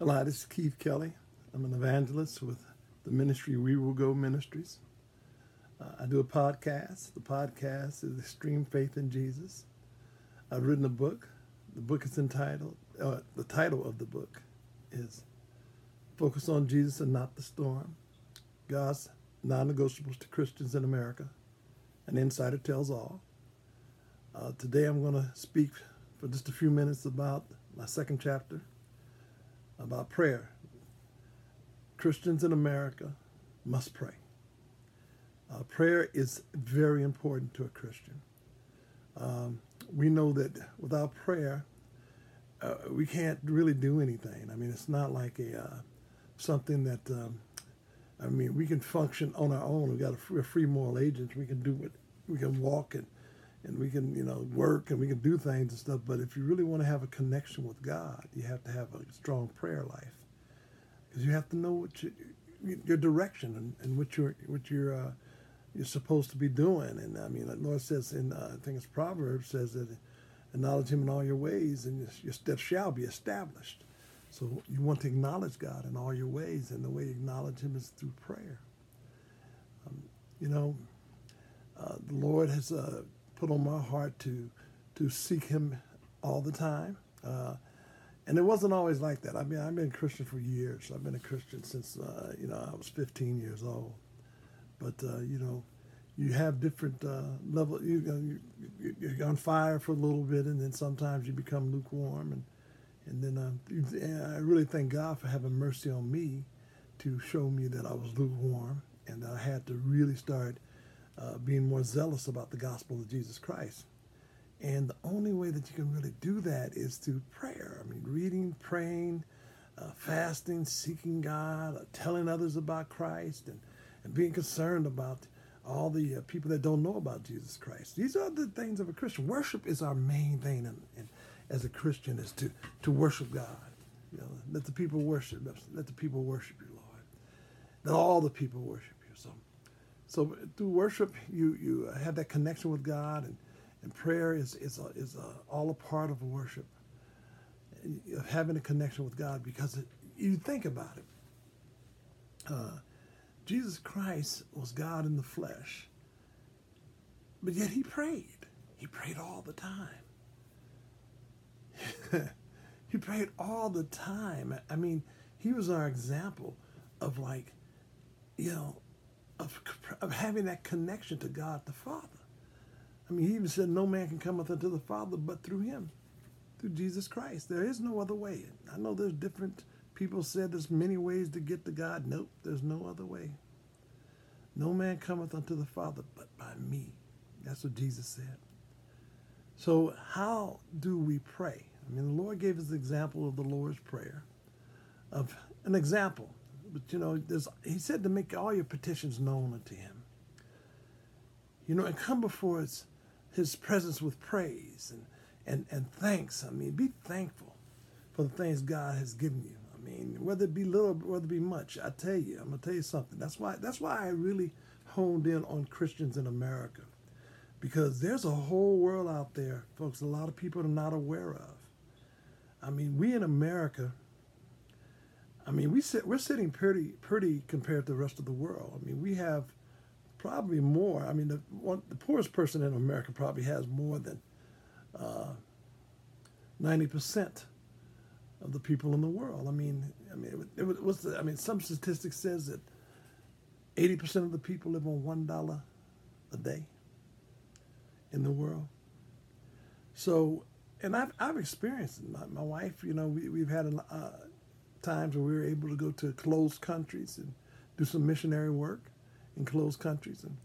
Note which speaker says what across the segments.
Speaker 1: Hello, this is Keith Kelly. I'm an evangelist with the ministry We Will Go Ministries. Uh, I do a podcast. The podcast is Extreme Faith in Jesus. I've written a book. The book is entitled, uh, the title of the book is Focus on Jesus and Not the Storm God's Non Negotiables to Christians in America. An Insider Tells All. Uh, today I'm going to speak for just a few minutes about my second chapter about prayer. Christians in America must pray. Uh, prayer is very important to a Christian. Um, we know that without prayer, uh, we can't really do anything. I mean, it's not like a uh, something that um, I mean we can function on our own. We got a free, free moral agents. We can do what we can walk and and we can you know work and we can do things and stuff but if you really want to have a connection with god you have to have a strong prayer life. Because you have to know what you, your direction and, and what you're what you're uh, you're supposed to be doing. And i mean the lord says in uh, i think it's proverbs says that acknowledge him in all your ways and your steps shall be established. So you want to acknowledge god in all your ways and the way you acknowledge him is through prayer. Um, you know uh, the lord has uh, put on my heart to to seek Him all the time. Uh, and it wasn't always like that. I mean, I've been a Christian for years. I've been a Christian since uh, you know I was 15 years old. But uh, you know, you have different uh, level. You, you, you're on fire for a little bit, and then sometimes you become lukewarm. And and then uh, I really thank God for having mercy on me to show me that I was lukewarm, and that I had to really start uh, being more zealous about the gospel of Jesus Christ. And the only way that you can really do that is through prayer. I mean, reading, praying, uh, fasting, seeking God, uh, telling others about Christ, and, and being concerned about all the uh, people that don't know about Jesus Christ. These are the things of a Christian. Worship is our main thing, and, and as a Christian, is to, to worship God. You know, let the people worship. Let the people worship you, Lord. Let all the people worship you. so through worship, you you have that connection with God, and, and prayer is is a, is a, all a part of worship, of having a connection with God. Because it, you think about it, uh, Jesus Christ was God in the flesh, but yet he prayed. He prayed all the time. he prayed all the time. I mean, he was our example of like, you know, of, of having that connection to God the Father. I mean, he even said, No man can come unto the Father but through him, through Jesus Christ. There is no other way. I know there's different people said there's many ways to get to God. Nope, there's no other way. No man cometh unto the Father but by me. That's what Jesus said. So, how do we pray? I mean, the Lord gave us the example of the Lord's Prayer, of an example but you know, he said to make all your petitions known unto him. You know, and come before his, his presence with praise and, and, and thanks. I mean, be thankful for the things God has given you. I mean, whether it be little, whether it be much, I tell you, I'm gonna tell you something. That's why that's why I really honed in on Christians in America. Because there's a whole world out there, folks, a lot of people are not aware of. I mean, we in America I mean, we sit, we're sitting pretty pretty compared to the rest of the world. I mean, we have probably more. I mean, the one, the poorest person in America probably has more than uh, ninety uh, percent of the people in the world. I mean, I mean, it, it was. I mean, some statistics says that eighty percent of the people live on one dollar a day in the world. So, and I've I've experienced. My, my wife, you know, we we've had a. Uh, times when we were able to go to closed countries and do some missionary work in closed countries, and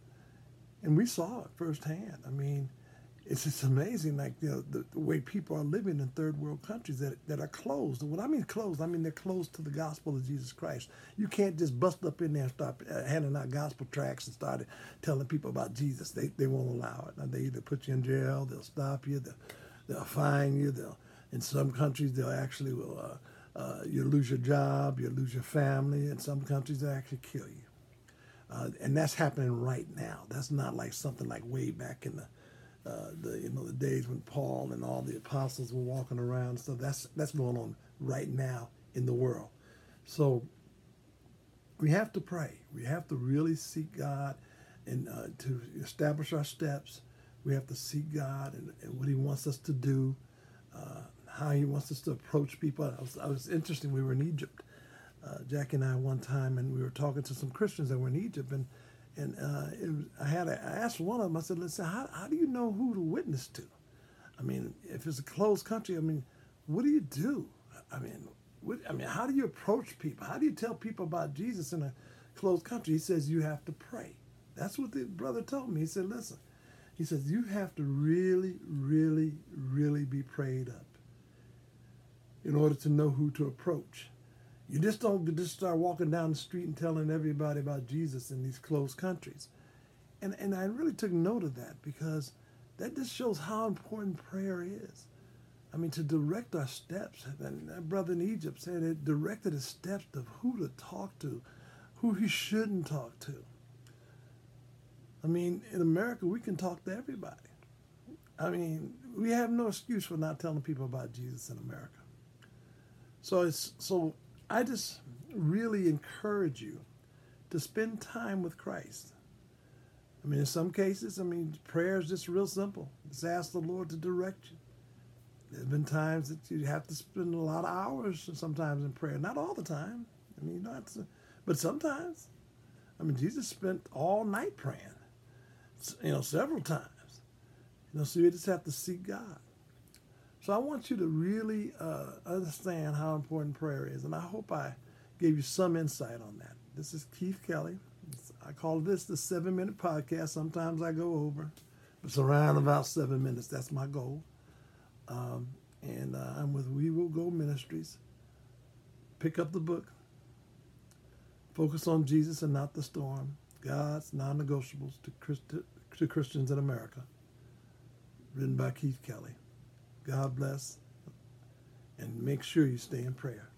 Speaker 1: and we saw it firsthand. I mean, it's just amazing, like you know, the, the, way people are living in third world countries that that are closed. And when I mean closed, I mean they're closed to the gospel of Jesus Christ. You can't just bust up in there and start uh, handing out gospel tracts and start telling people about Jesus. They they won't allow it. They either put you in jail, they'll stop you, they'll, they'll fine you. They'll in some countries they'll actually will. Uh, uh, you lose your job, you lose your family. In some countries, they actually kill you. Uh, and that's happening right now. That's not like something like way back in the, uh, the you know the days when Paul and all the apostles were walking around. So that's that's going on right now in the world. So we have to pray. We have to really seek God and uh, to establish our steps. We have to seek God and, and what He wants us to do, uh, how He wants us to approach people. I was, I was interesting. We were in Egypt, uh, Jackie and I, one time, and we were talking to some Christians that were in Egypt, and and uh, was, I had a, I asked one of them. I said, "Listen, how, how do you know who to witness to? I mean, if it's a closed country, I mean, what do you do? I mean, what, I mean, how do you approach people? How do you tell people about Jesus in a closed country? He says you have to pray. That's what the brother told me. He said, listen, he says you have to really, really, really be prayed up in order to know who to approach. You just don't just start walking down the street and telling everybody about Jesus in these closed countries. And and I really took note of that because that just shows how important prayer is. I mean, to direct our steps. And that brother in Egypt said it directed his steps of who to talk to, who he shouldn't talk to. I mean, in America, we can talk to everybody. I mean, we have no excuse for not telling people about Jesus in America. So it's so I just really encourage you to spend time with Christ. I mean, in some cases, I mean, prayer is just real simple. Just ask the Lord to direct you. There's been times that you have to spend a lot of hours sometimes in prayer. Not all the time. I mean, not, but sometimes. I mean, Jesus spent all night praying, you know, several times. You know, so you just have to seek God. So I want you to really uh, understand how important prayer is, and I hope I gave you some insight on that. This is Keith Kelly. I call this the seven minute podcast. Sometimes I go over, but it's around about seven minutes. That's my goal. Um, and uh, I'm with We Will Go Ministries. Pick up the book. Focus on Jesus and not the storm. God's non negotiables to, Christ- to Christians in America. Written by Keith Kelly. God bless. And make sure you stay in prayer.